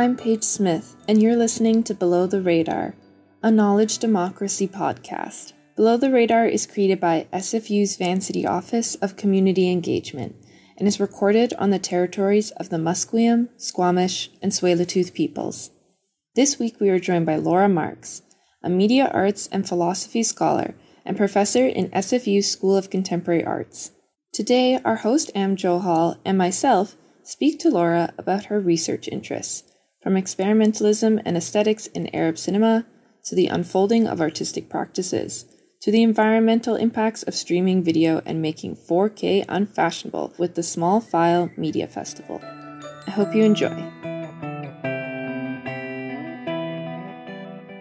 I'm Paige Smith, and you're listening to Below the Radar, a knowledge democracy podcast. Below the Radar is created by SFU's Vancity Office of Community Engagement and is recorded on the territories of the Musqueam, Squamish, and Tsleil-Waututh peoples. This week we are joined by Laura Marks, a media arts and philosophy scholar and professor in SFU's School of Contemporary Arts. Today, our host Am Johal and myself speak to Laura about her research interests, from experimentalism and aesthetics in Arab cinema to the unfolding of artistic practices to the environmental impacts of streaming video and making 4K unfashionable with the Small File Media Festival. I hope you enjoy.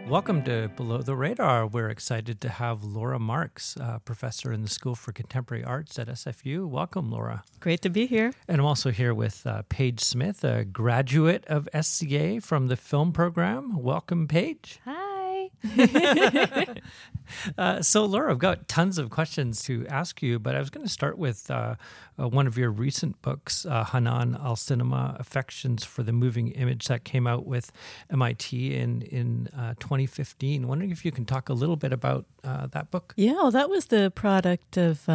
Welcome to Below the Radar. We're excited to have Laura Marks, uh, professor in the School for Contemporary Arts at SFU. Welcome, Laura. Great to be here. And I'm also here with uh, Paige Smith, a graduate of SCA from the film program. Welcome, Paige. Hi. uh, so, Laura, I've got tons of questions to ask you, but I was going to start with uh, uh, one of your recent books, uh, Hanan al Cinema Affections for the Moving Image, that came out with MIT in, in uh, 2015. Wondering if you can talk a little bit about uh, that book? Yeah, well, that was the product of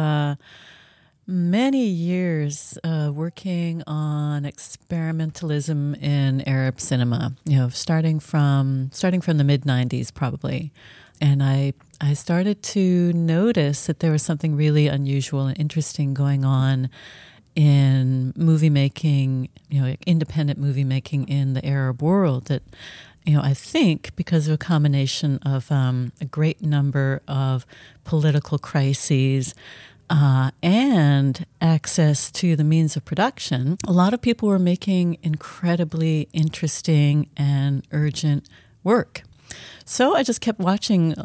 many years uh, working on experimentalism in Arab cinema. You know, starting from starting from the mid '90s, probably, and I I started to notice that there was something really unusual and interesting going on in movie making. You know, independent movie making in the Arab world that. You know, I think because of a combination of um, a great number of political crises, uh, and access to the means of production, a lot of people were making incredibly interesting and urgent work. So I just kept watching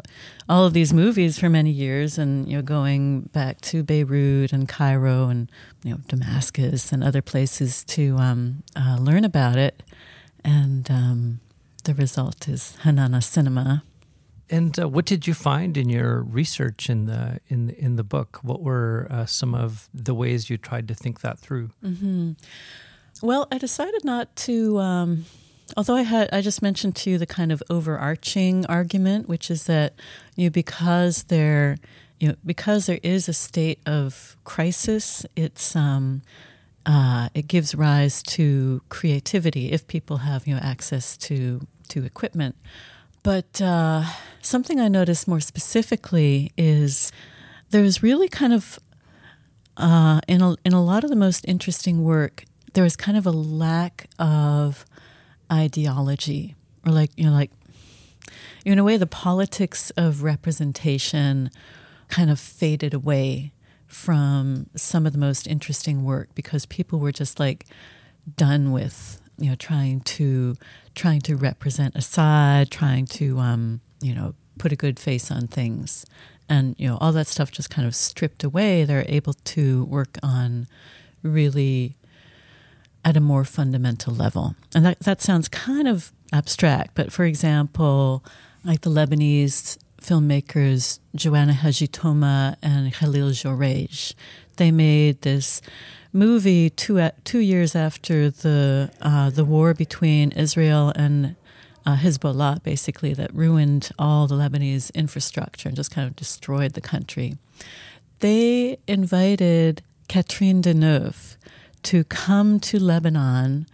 all of these movies for many years, and you know, going back to Beirut and Cairo and you know Damascus and other places to um, uh, learn about it. And um, the result is Hanan al Cinema, and uh, what did you find in your research in the in in the book? What were uh, some of the ways you tried to think that through? Mm-hmm. Well, I decided not to. Um, although I had, I just mentioned to you the kind of overarching argument, which is that you know, because there, you know, because there is a state of crisis, it's um, uh, it gives rise to creativity if people have you know access to to equipment. But uh, something I noticed more specifically is there's really kind of uh, in a, in a lot of the most interesting work, there was kind of a lack of ideology, or like you know, like in a way, the politics of representation kind of faded away from some of the most interesting work because people were just like done with you know trying to trying to represent a side, trying to, um, you know, put a good face on things. And, you know, all that stuff just kind of stripped away. They're able to work on really at a more fundamental level. And that, that sounds kind of abstract, but for example, like the Lebanese filmmakers Joana Hadjithomas and Khalil Joreige, they made this movie two two years after the uh, the war between Israel and uh, Hezbollah, basically that ruined all the Lebanese infrastructure and just kind of destroyed the country. They invited Catherine Deneuve to come to Lebanon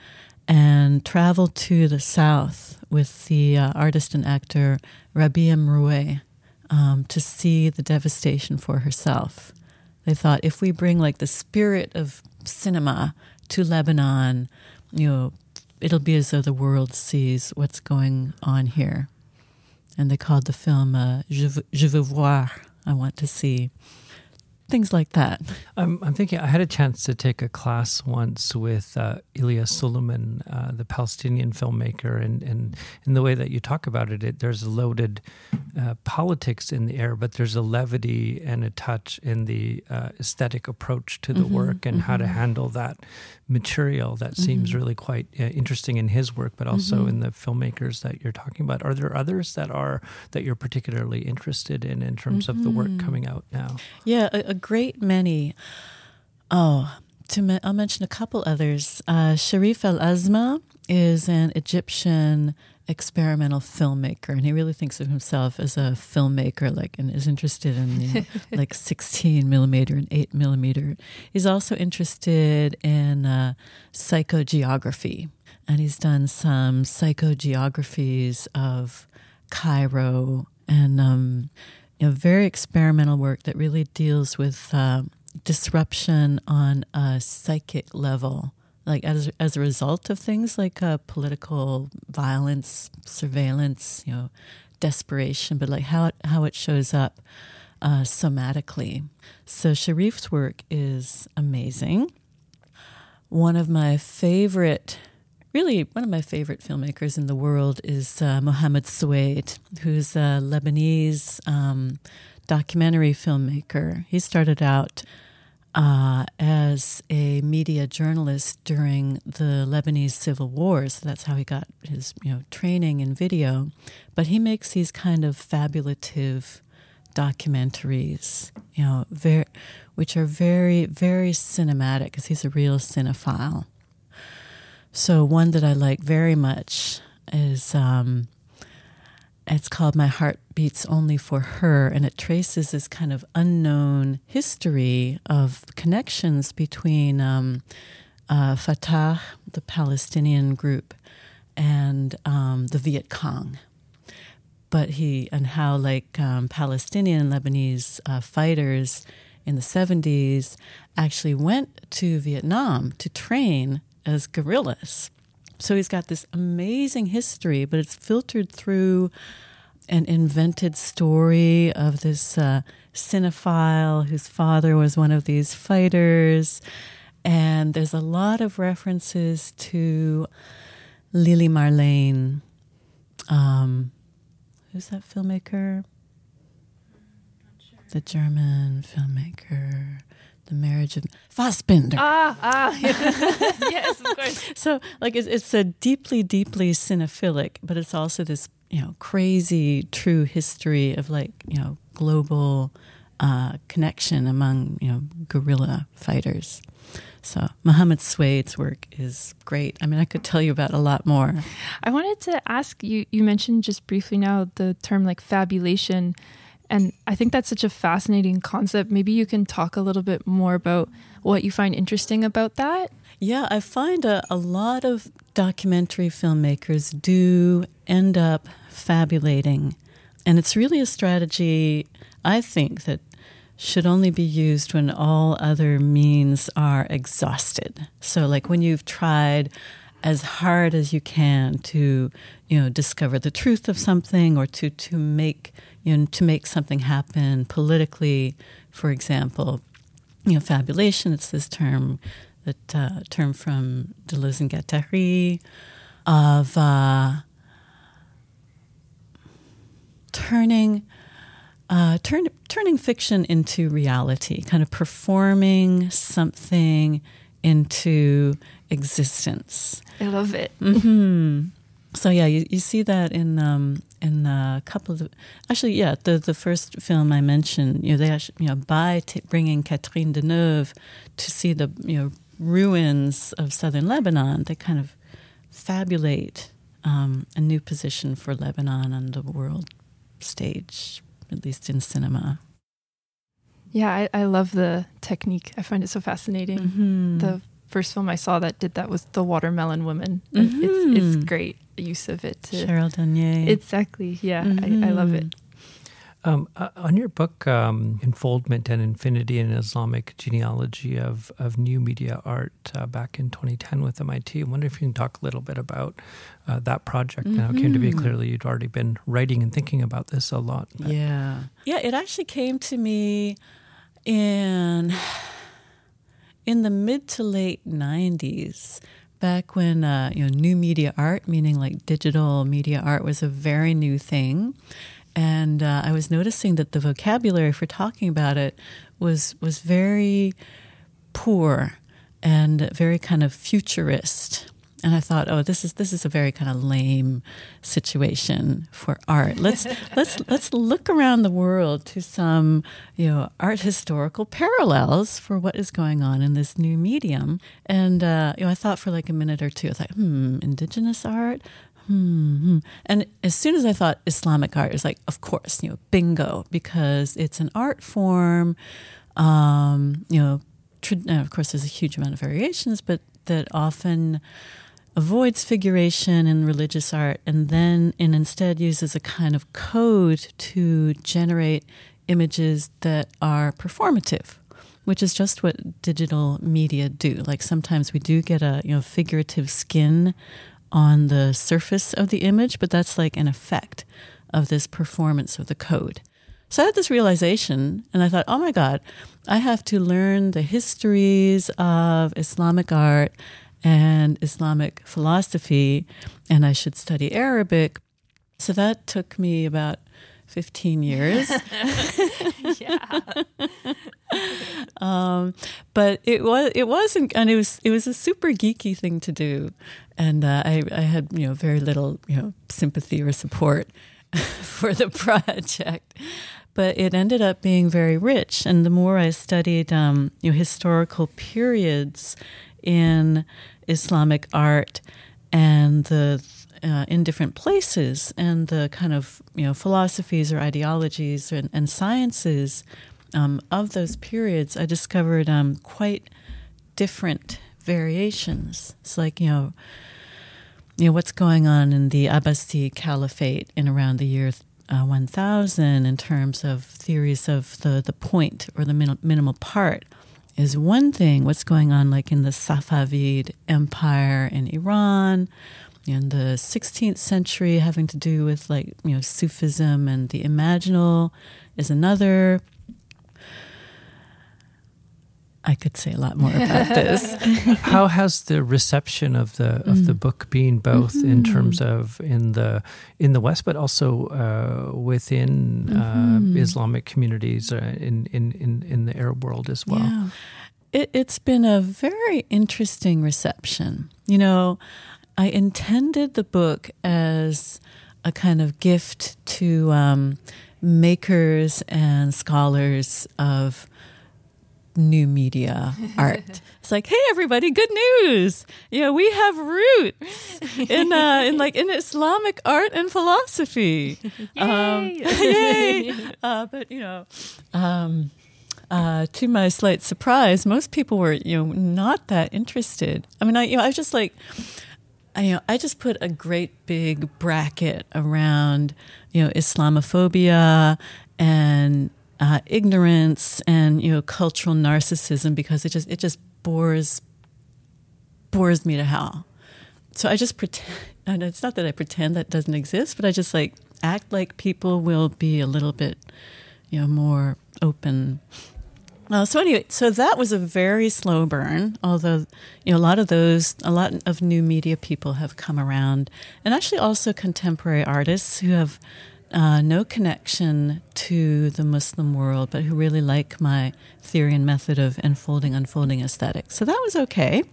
and travel to the south with the uh, artist and actor Rabih Mroué um, to see the devastation for herself. They thought if we bring like the spirit of cinema to Lebanon, you know, it'll be as though the world sees what's going on here. And they called the film uh, Je, veux, Je veux voir, I want to see things like that. I'm, I'm, thinking, I had a chance to take a class once with uh, Elia Suleiman, uh, the Palestinian filmmaker, and, and in the way that you talk about it, it there's a loaded uh, politics in the air, but there's a levity and a touch in the uh, aesthetic approach to the mm-hmm, work and mm-hmm. how to mm-hmm. handle that material that mm-hmm. seems really quite uh, interesting in his work, but also mm-hmm. in the filmmakers that you're talking about. Are there others that are that you're particularly interested in in terms of the work mm-hmm. coming out now? Yeah, a, a great many. Oh, to me- I'll mention a couple others. Uh, Sherif El Azma is an Egyptian experimental filmmaker, and he really thinks of himself as a filmmaker, like, and is interested in you know, like 16 millimeter and 8 millimeter. He's also interested in uh, psychogeography, and he's done some psychogeographies of Cairo and um, you know, very experimental work that really deals with uh, disruption on a psychic level like as as a result of things like uh, political violence, surveillance, you know, desperation, but like how it, how it shows up uh, somatically. So Sherif's work is amazing. One of my favorite, really one of my favorite filmmakers in the world is uh, Mohammed Soueid, who's a Lebanese um, documentary filmmaker. He started out uh, as a media journalist during the Lebanese civil wars. So that's how he got his you know training in video. But he makes these kind of fabulative documentaries, you know, very, which are very very cinematic because he's a real cinephile. So one that I like very much is. Um, it's called My Heart Beats Only for Her, and it traces this kind of unknown history of connections between um, uh, Fatah, the Palestinian group, and um, the Viet Cong. But he, and how like um, Palestinian Lebanese uh, fighters in the 70s actually went to Vietnam to train as guerrillas so he's got this amazing history, but it's filtered through an invented story of this uh, cinephile whose father was one of these fighters. And there's a lot of references to Lili Marleen. Um, who's that filmmaker? The German filmmaker the marriage of Fassbinder. Ah, ah, yes, of course. So, like, it's, it's a deeply, deeply cinephilic, but it's also this, you know, crazy true history of like, you know, global uh, connection among, you know, guerrilla fighters. So Mohammed Soueid's work is great. I mean, I could tell you about a lot more. I wanted to ask you. You mentioned just briefly now the term like fabulation. And I think that's such a fascinating concept. Maybe you can talk a little bit more about what you find interesting about that. Yeah, I find a, a lot of documentary filmmakers do end up fabulating. And it's really a strategy, I think, that should only be used when all other means are exhausted. So, like when you've tried as hard as you can to, you know, discover the truth of something or to, to make you know, to make something happen politically, for example, you know, fabulation. It's this term that uh, term from Deleuze and Guattari of uh, turning. Uh, turn, turning fiction into reality, kind of performing something into existence. I love it. Mm-hmm. So yeah, you, you see that in um, in a couple of actually yeah the the first film I mentioned you know they actually, you know by t- bringing Catherine Deneuve to see the you know ruins of southern Lebanon they kind of fabulate um, a new position for Lebanon on the world stage at least in cinema. Yeah, I, I love the technique. I find it so fascinating. Mm-hmm. The first film I saw that did that was The Watermelon Woman. Mm-hmm. It's, it's great use of it. To, Cheryl Dunye. Exactly. Yeah, mm-hmm. I, I, love it. Um, uh, on your book, um, Enfoldment and Infinity and Islamic Genealogy of, of New Media Art, uh, back in 2010 with MIT, I wonder if you can talk a little bit about uh, that project. Mm-hmm. Now, it came to be mm-hmm. clearly you'd already been writing and thinking about this a lot. But. Yeah. Yeah, it actually came to me in in the mid to late 90s back when uh, you know new media art, meaning like digital media art, was a very new thing, and uh, I was noticing that the vocabulary for talking about it was was very poor and very kind of futurist. And I thought, oh, this is this is a very kind of lame situation for art. Let's let's let's look around the world to some you know art historical parallels for what is going on in this new medium. And uh, you know, I thought for like a minute or two, I thought, hmm, indigenous art. Hmm, hmm. And as soon as I thought Islamic art, it's like, of course, you know, bingo, because it's an art form. Um, you know, of course, there's a huge amount of variations, but that often avoids figuration in religious art and then and instead uses a kind of code to generate images that are performative which is just what digital media do. Like sometimes we do get a you know figurative skin on the surface of the image but that's like an effect of this performance of the code. So I had this realization, and I thought, oh my God, I have to learn the histories of Islamic art and Islamic philosophy, and I should study Arabic. So that took me about 15 years. yeah. um, but it was it wasn't and it was it was a super geeky thing to do. And uh, I, I had, you know, very little, you know, sympathy or support for the project. But it ended up being very rich. And the more I studied um, you know, historical periods in Islamic art and the uh, in different places and the kind of you know philosophies or ideologies and, and sciences um, of those periods, I discovered um, quite different variations. It's like you know, you know what's going on in the Abbasid Caliphate in around the year uh, 1000 in terms of theories of the the point or the min- minimal part is one thing. What's going on, like in the Safavid Empire in Iran, in the 16th century, having to do with like you know Sufism and the imaginal, is another. I could say a lot more about this. How has the reception of the of the mm. book been, both mm-hmm. in terms of in the in the West, but also uh, within uh, mm-hmm. uh, Islamic communities uh, in, in in in the Arab world as well? Yeah. It, it's been a very interesting reception. You know, I intended the book as a kind of gift to um, makers and scholars of new media art. It's like, hey, everybody, good news! Yeah, we have roots in uh, in like in Islamic art and philosophy. yay! Um, yay! Uh, but you know. Um, uh, to my slight surprise, most people were, you know, not that interested. I mean, I, you know, I was just like, I, you know, I just put a great big bracket around, you know, Islamophobia and uh, ignorance and you know cultural narcissism because it just it just bores bores me to hell. So I just pretend. And it's not that I pretend that doesn't exist, but I just like act like people will be a little bit, you know, more open. Uh, so anyway, so that was a very slow burn. Although you know a lot of those, a lot of new media people have come around, and actually also contemporary artists who have uh, no connection to the Muslim world, but who really like my theory and method of unfolding, unfolding aesthetics. So that was okay.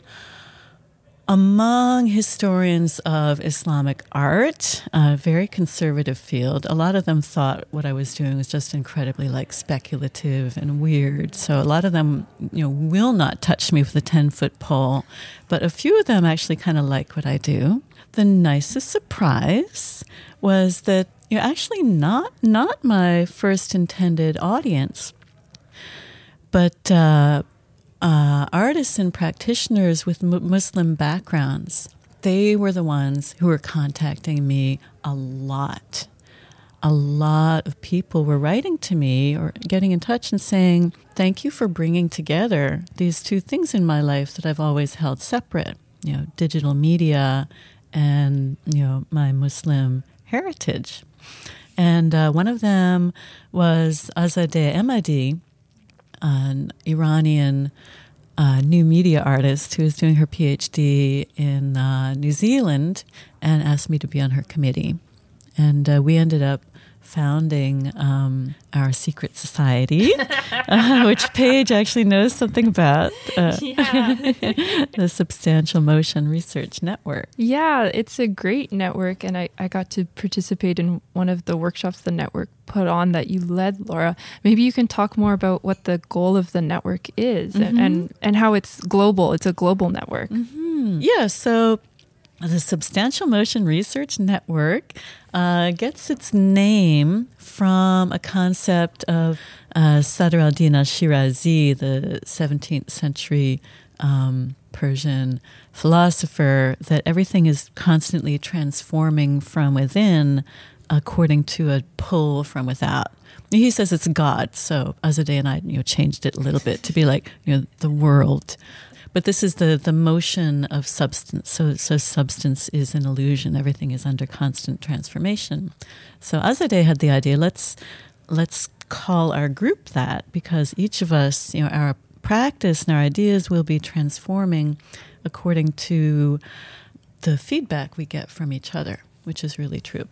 Among historians of Islamic art, a very conservative field, a lot of them thought what I was doing was just incredibly like speculative and weird. So a lot of them, you know, will not touch me with a 10 foot pole, but a few of them actually kind of like what I do. The nicest surprise was that you're actually not not my first intended audience, but uh, uh, artists and practitioners with m- Muslim backgrounds. They were the ones who were contacting me a lot. A lot of people were writing to me or getting in touch and saying, Thank you for bringing together these two things in my life that I've always held separate, you know, digital media and, you know, my Muslim heritage. And uh, one of them was Azadeh Emadi, an Iranian uh, new media artist who is doing her PhD in uh, New Zealand and asked me to be on her committee. And uh, we ended up founding um, our secret society, uh, which Paige actually knows something about. Uh, the Substantial Motion Research Network. Yeah, it's a great network, and I, I got to participate in one of the workshops the network put on that you led, Laura. Maybe you can talk more about what the goal of the network is mm-hmm. and, and how it's global. It's a global network. Mm-hmm. Yeah, so the Substantial Motion Research Network uh, gets its name from a concept of uh, Sadr al-Din al-Shirazi, the 17th century um, Persian philosopher, that everything is constantly transforming from within according to a pull from without. He says it's God, so Azadeh and I, you know, changed it a little bit to be like, you know, the world but this is the, the motion of substance. So, so substance is an illusion. Everything is under constant transformation. So Azadeh had the idea, let's, let's call our group that because each of us, you know, our practice and our ideas will be transforming according to the feedback we get from each other, which is really true.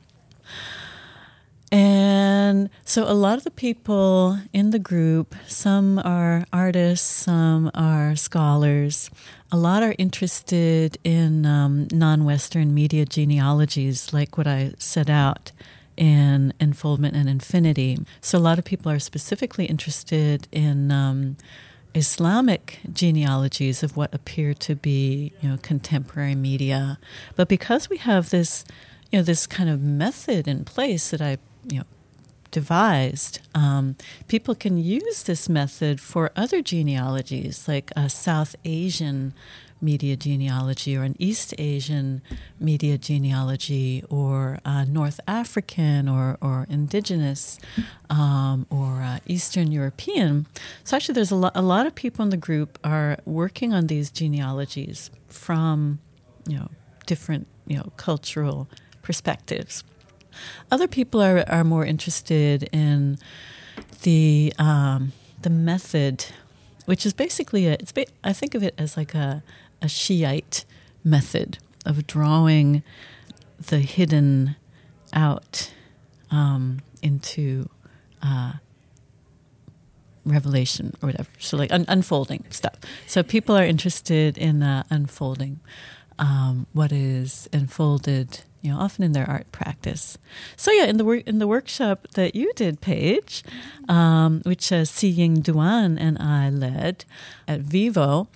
And so a lot of the people in the group, some are artists, some are scholars. A lot are interested in um, non Western media genealogies, like what I set out in Enfoldment and Infinity. So a lot of people are specifically interested in. Um, Islamic genealogies of what appear to be, you know, contemporary media. But because we have this, you know, this kind of method in place that I you know devised. Um, people can use this method for other genealogies, like a South Asian media genealogy or an East Asian media genealogy or North African or, or indigenous um, or uh, Eastern European. So actually there's a, lo- a lot of people in the group are working on these genealogies from, you know, different, you know, cultural perspectives. Other people are, are more interested in the um, the method, which is basically a, it's ba- I think of it as like a a Shiite method of drawing the hidden out um, into uh, revelation or whatever. So like un- unfolding stuff. So people are interested in uh, unfolding um, what is unfolded you know, often in their art practice. So yeah, in the work in the workshop that you did, Paige, um, which uh, Si Ying Duan and I led at Vivo,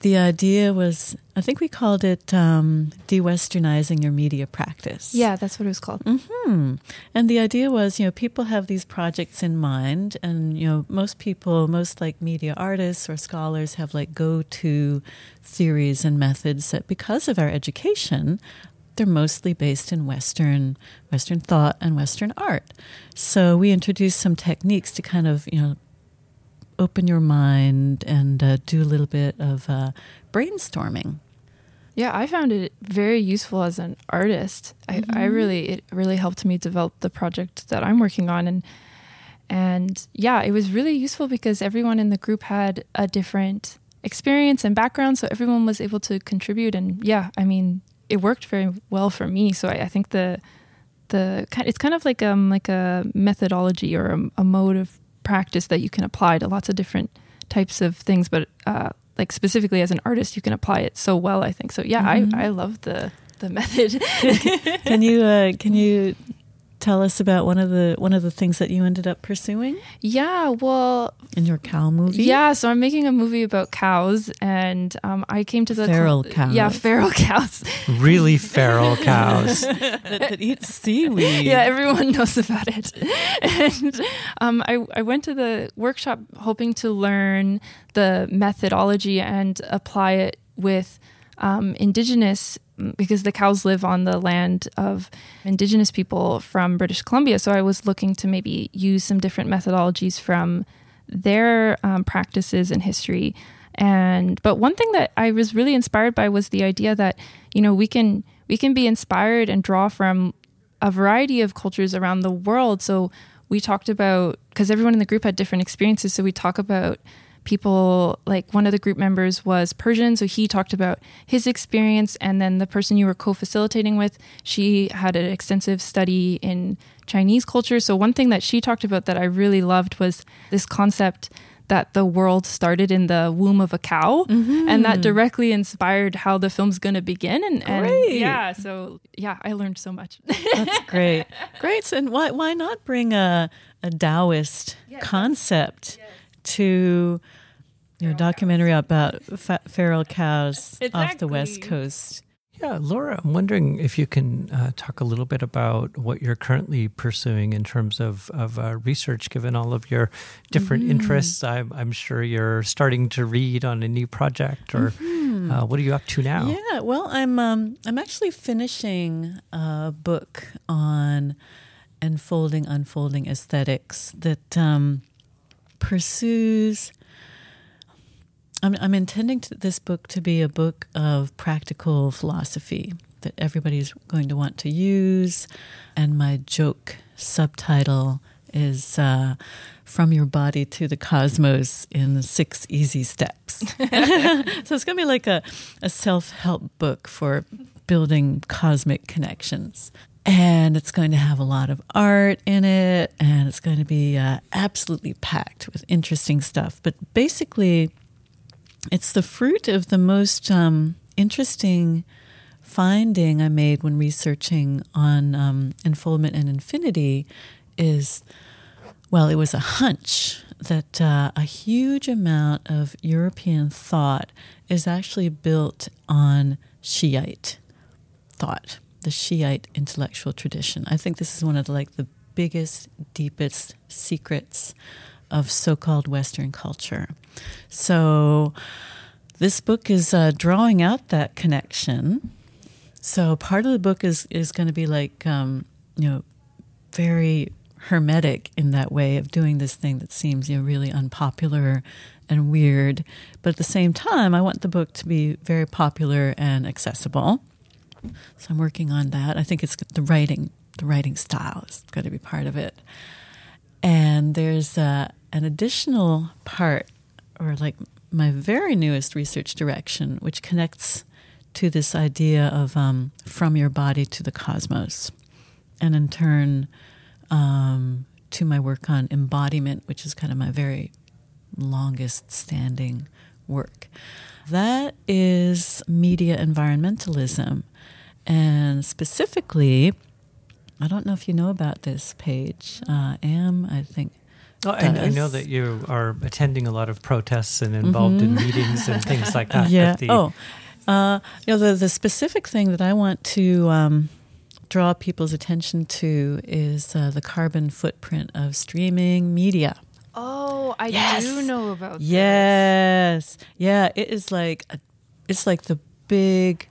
the idea was I think we called it um, de-westernizing your media practice. Yeah, that's what it was called. Mm-hmm. And the idea was, you know, people have these projects in mind, and you know, most people, most like media artists or scholars, have like go-to theories and methods that, because of our education, they're mostly based in Western Western thought and Western art. So we introduced some techniques to kind of you know open your mind and uh, do a little bit of uh, brainstorming. Yeah, I found it very useful as an artist. Mm-hmm. I, I really it really helped me develop the project that I'm working on and and yeah, it was really useful because everyone in the group had a different experience and background, so everyone was able to contribute. And yeah, I mean, it worked very well for me. So I, I think the the it's kind of like um like a methodology or a, a, mode of practice that you can apply to lots of different types of things, but uh, like specifically as an artist, you can apply it so well. I think so. Yeah, mm-hmm. I I love the the method. can you uh, can you tell us about one of the one of the things that you ended up pursuing? Yeah, well, in your cow movie. Yeah, so I'm making a movie about cows, and um, I came to the feral cows. Yeah, feral cows. really feral cows that, that, eat seaweed. Yeah, everyone knows about it. and um, I I went to the workshop hoping to learn the methodology and apply it with um, indigenous because the cows live on the land of indigenous people from British Columbia. So I was looking to maybe use some different methodologies from their um, practices and history. And but one thing that I was really inspired by was the idea that you know we can we can be inspired and draw from a variety of cultures around the world. So we talked about because everyone in the group had different experiences. So we talk about people like one of the group members was Persian, so he talked about his experience, and then the person you were co-facilitating with, she had an extensive study in Chinese culture. So one thing that she talked about that I really loved was this concept that the world started in the womb of a cow mm-hmm. and that directly inspired how the film's going to begin and, and, yeah so yeah i learned so much that's great great and why why not bring a a taoist yes. concept yes. To your documentary about feral cows exactly. off the west coast yeah, Laura, I'm wondering if you can uh, talk a little bit about what you're currently pursuing in terms of, of uh, research, given all of your different mm-hmm. interests. I'm, I'm, sure you're starting to read on a new project, or mm-hmm. uh, what are you up to now? Yeah, well, I'm um, I'm actually finishing a book on enfolding, unfolding aesthetics that um, pursues I'm, I'm intending to, this book to be a book of practical philosophy that everybody's going to want to use. And my joke subtitle is uh, From Your Body to the Cosmos in Six Easy Steps. so it's going to be like a, a self help book for building cosmic connections. And it's going to have a lot of art in it, and it's going to be uh, absolutely packed with interesting stuff. But basically, it's the fruit of the most um, interesting finding I made when researching on um, enfoldment and infinity is well, it was a hunch that uh, a huge amount of European thought is actually built on Shiite thought, the Shiite intellectual tradition. I think this is one of the, like the biggest, deepest secrets of so-called Western culture. So this book is uh, drawing out that connection. So part of the book is is going to be like um, you know very hermetic in that way of doing this thing that seems you know really unpopular and weird, but at the same time, I want the book to be very popular and accessible. So I'm working on that. I think it's the writing, the writing style is going to be part of it. And there's uh, an additional part or like my very newest research direction, which connects to this idea of um, from your body to the cosmos, and in turn um, to my work on embodiment, which is kind of my very longest standing work. That is media environmentalism. And specifically, I don't know if you know about this Paige. Uh, Am, I think, Oh, and I know that you are attending a lot of protests and involved mm-hmm. in meetings and things like that. Yeah. The oh, uh, you know the the specific thing that I want to um, draw people's attention to is uh, the carbon footprint of streaming media. Oh, I yes. do know about. Yes. This. Yeah. It is like a, it's like the big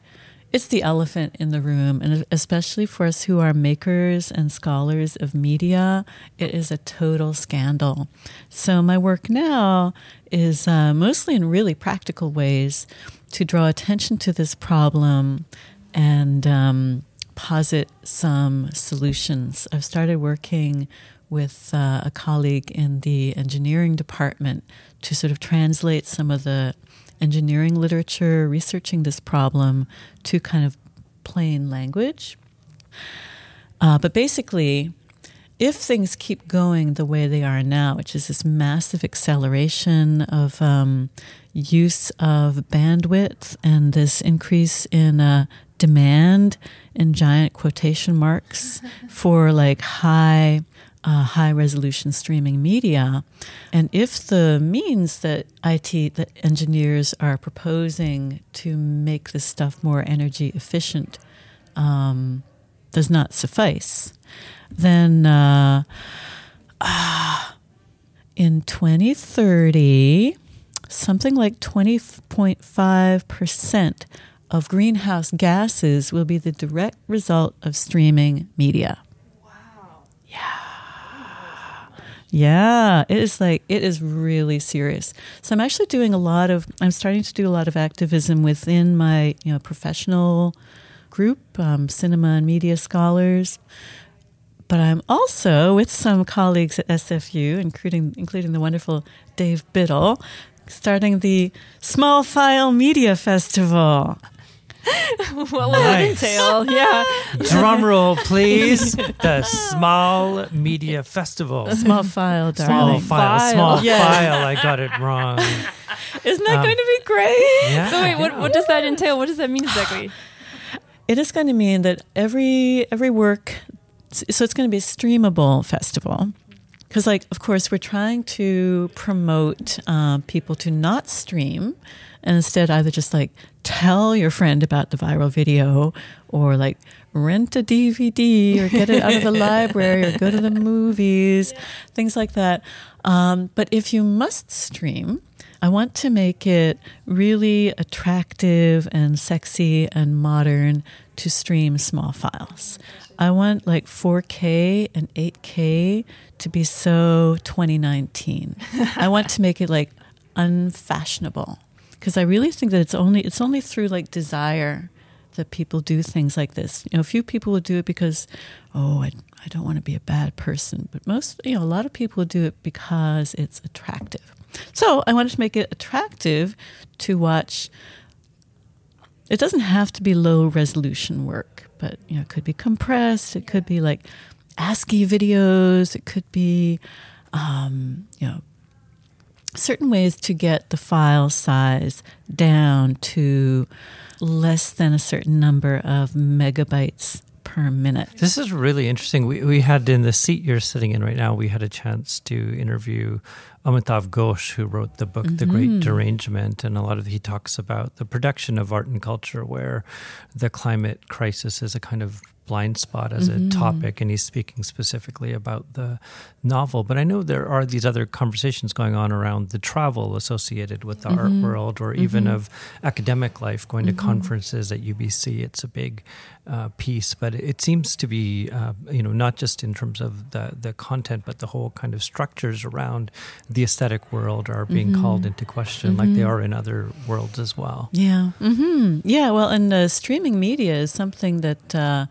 it's the elephant in the room, and especially for us who are makers and scholars of media, it is a total scandal. So, my work now is uh, mostly in really practical ways to draw attention to this problem and um, posit some solutions. I've started working with uh, a colleague in the engineering department to sort of translate some of the engineering literature, researching this problem to kind of plain language. Uh, but basically, if things keep going the way they are now, which is this massive acceleration of um, use of bandwidth and this increase in uh, demand in giant quotation marks for like high uh, high resolution streaming media. And if the means that IT, that engineers are proposing to make this stuff more energy efficient um, does not suffice, then uh, uh, in 2030, something like 20.5% of greenhouse gases will be the direct result of streaming media. Wow. Yeah. Yeah, it is like it is really serious. So I'm actually doing a lot of I'm starting to do a lot of activism within my you know professional group, um, cinema and media scholars. But I'm also with some colleagues at SFU, including including the wonderful Dave Biddle, starting the Small File Media Festival. what will it Nice. entail? Yeah. Drum roll, please. The Small Media Festival. Small File, Small darling. file, File. small Yeah. file. I got it wrong. Isn't that Um, going to be great? Yeah. So wait, what, what does that entail? What does that mean exactly? It is going to mean that every every work, so it's going to be a streamable festival. Because, like, of course, we're trying to promote uh, people to not stream, and instead either just like tell your friend about the viral video, or like rent a DVD, or get it out of the library, or go to the movies, things like that. Um, but if you must stream, I want to make it really attractive and sexy and modern to stream small files. I want like 4K and 8K to be so 2019. I want to make it like unfashionable because I really think that it's only it's only through like desire that people do things like this. You know, a few people will do it because, oh, I, I don't want to be a bad person, but most, you know, a lot of people do it because it's attractive. So I wanted to make it attractive to watch. It doesn't have to be low resolution work, but you know, it could be compressed. It could be like ASCII videos. It could be, um, you know, certain ways to get the file size down to less than a certain number of megabytes per minute. This is really interesting. We, we had in the seat you're sitting in right now, we had a chance to interview Amitav Ghosh, who wrote the book The Great mm-hmm. Derangement. And a lot of he talks about the production of art and culture, where the climate crisis is a kind of blind spot as a mm-hmm. topic. And he's speaking specifically about the novel. But I know there are these other conversations going on around the travel associated with the art mm-hmm. world, or mm-hmm. even of academic life, going to conferences at UBC. It's a big uh, piece, but it seems to be, uh, you know, not just in terms of the the content, but the whole kind of structures around the aesthetic world are being called into question, like they are in other worlds as well. Yeah. hmm Yeah. Well, and uh, streaming media is something that uh,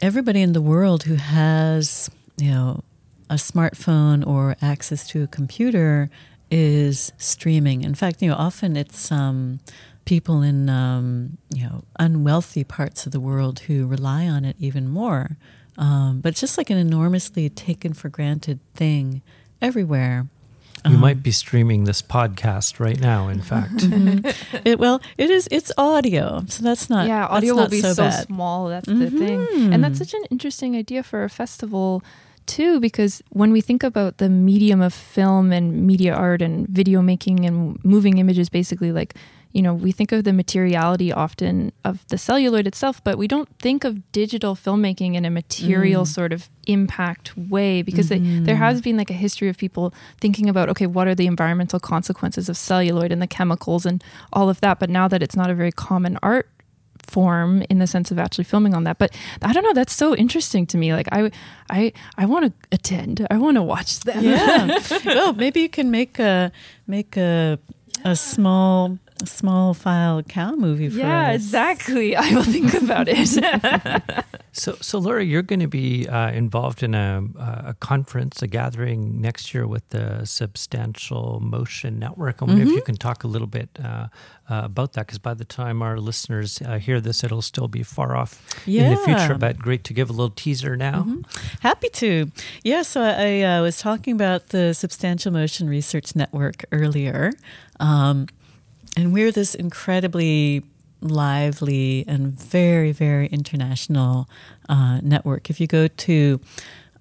everybody in the world who has, you know, a smartphone or access to a computer is streaming. In fact, you know, often it's um, people in, um, you know, unwealthy parts of the world who rely on it even more. Um, but it's just like an enormously taken for granted thing everywhere. You might be streaming this podcast right now. In fact, It, well, it is. It's audio, so that's not. yeah, that's audio will be so, so, bad. small. That's the thing. And that's such an interesting idea for a festival, too, because when we think about the medium of film and media art and video making and moving images, basically, like, you know, we think of the materiality often of the celluloid itself, but we don't think of digital filmmaking in a material mm. sort of impact way because they, mm-hmm. there has been like a history of people thinking about, okay, what are the environmental consequences of celluloid and the chemicals and all of that. But now that it's not a very common art form in the sense of actually filming on that but i don't know that's so interesting to me like i i i want to attend i want to watch them Yeah. well, maybe you can make a make a a small small file cow movie for yeah us. exactly i will think about it so so Laura, you're going to be uh, involved in a, a conference, a gathering next year with the Substantial Motion Network. I wonder if you can talk a little bit uh, uh, about that, because by the time our listeners uh, hear this, it'll still be far off in the future. But great to give a little teaser now. Happy to. Yeah, so I, I uh, was talking about the Substantial Motion Research Network earlier. Um, and we're this incredibly lively and very, very international uh, network. If you go to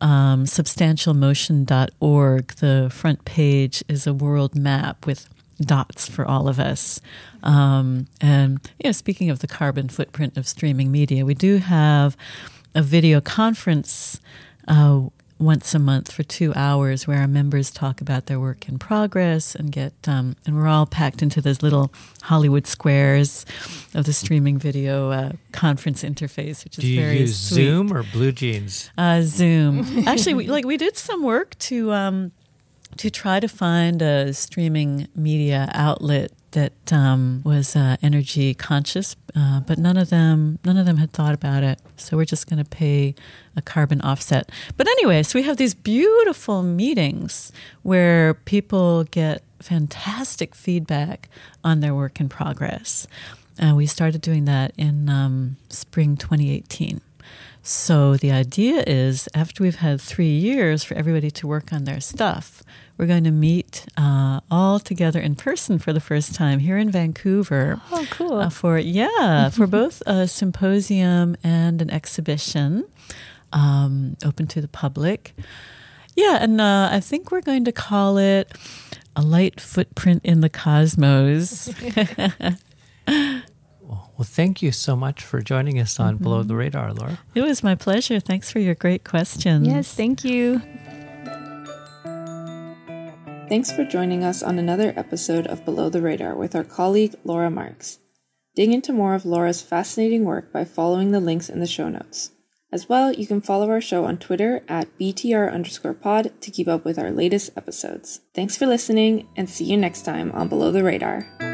um, substantialmotion.org, the front page is a world map with dots for all of us. Um, and you know, speaking of the carbon footprint of streaming media, we do have a video conference uh, once a month for two hours where our members talk about their work in progress and get um, and we're all packed into those little Hollywood squares of the streaming video uh, conference interface, which is Do you very use sweet. Zoom or Blue Jeans? Uh, Zoom. Actually, we, like we did some work to um, to try to find a streaming media outlet that um, was uh, energy conscious, uh, but none of them none of them had thought about it. So we're just going to pay a carbon offset. But anyway, so we have these beautiful meetings where people get fantastic feedback on their work in progress. And we started doing that in um, spring 2018. So the idea is after we've had three years for everybody to work on their stuff, we're going to meet uh, all together in person for the first time here in Vancouver. Oh, cool. Uh, for, yeah, for both a symposium and an exhibition um, open to the public. Yeah, and uh, I think we're going to call it a light footprint in the cosmos. Well, thank you so much for joining us on mm-hmm. Below the Radar, Laura. It was my pleasure. Thanks for your great questions. Yes, thank you. Thanks for joining us on another episode of Below the Radar with our colleague Laura Marks. Dig into more of Laura's fascinating work by following the links in the show notes. As well, you can follow our show on Twitter at BTR underscore pod to keep up with our latest episodes. Thanks for listening and see you next time on Below the Radar.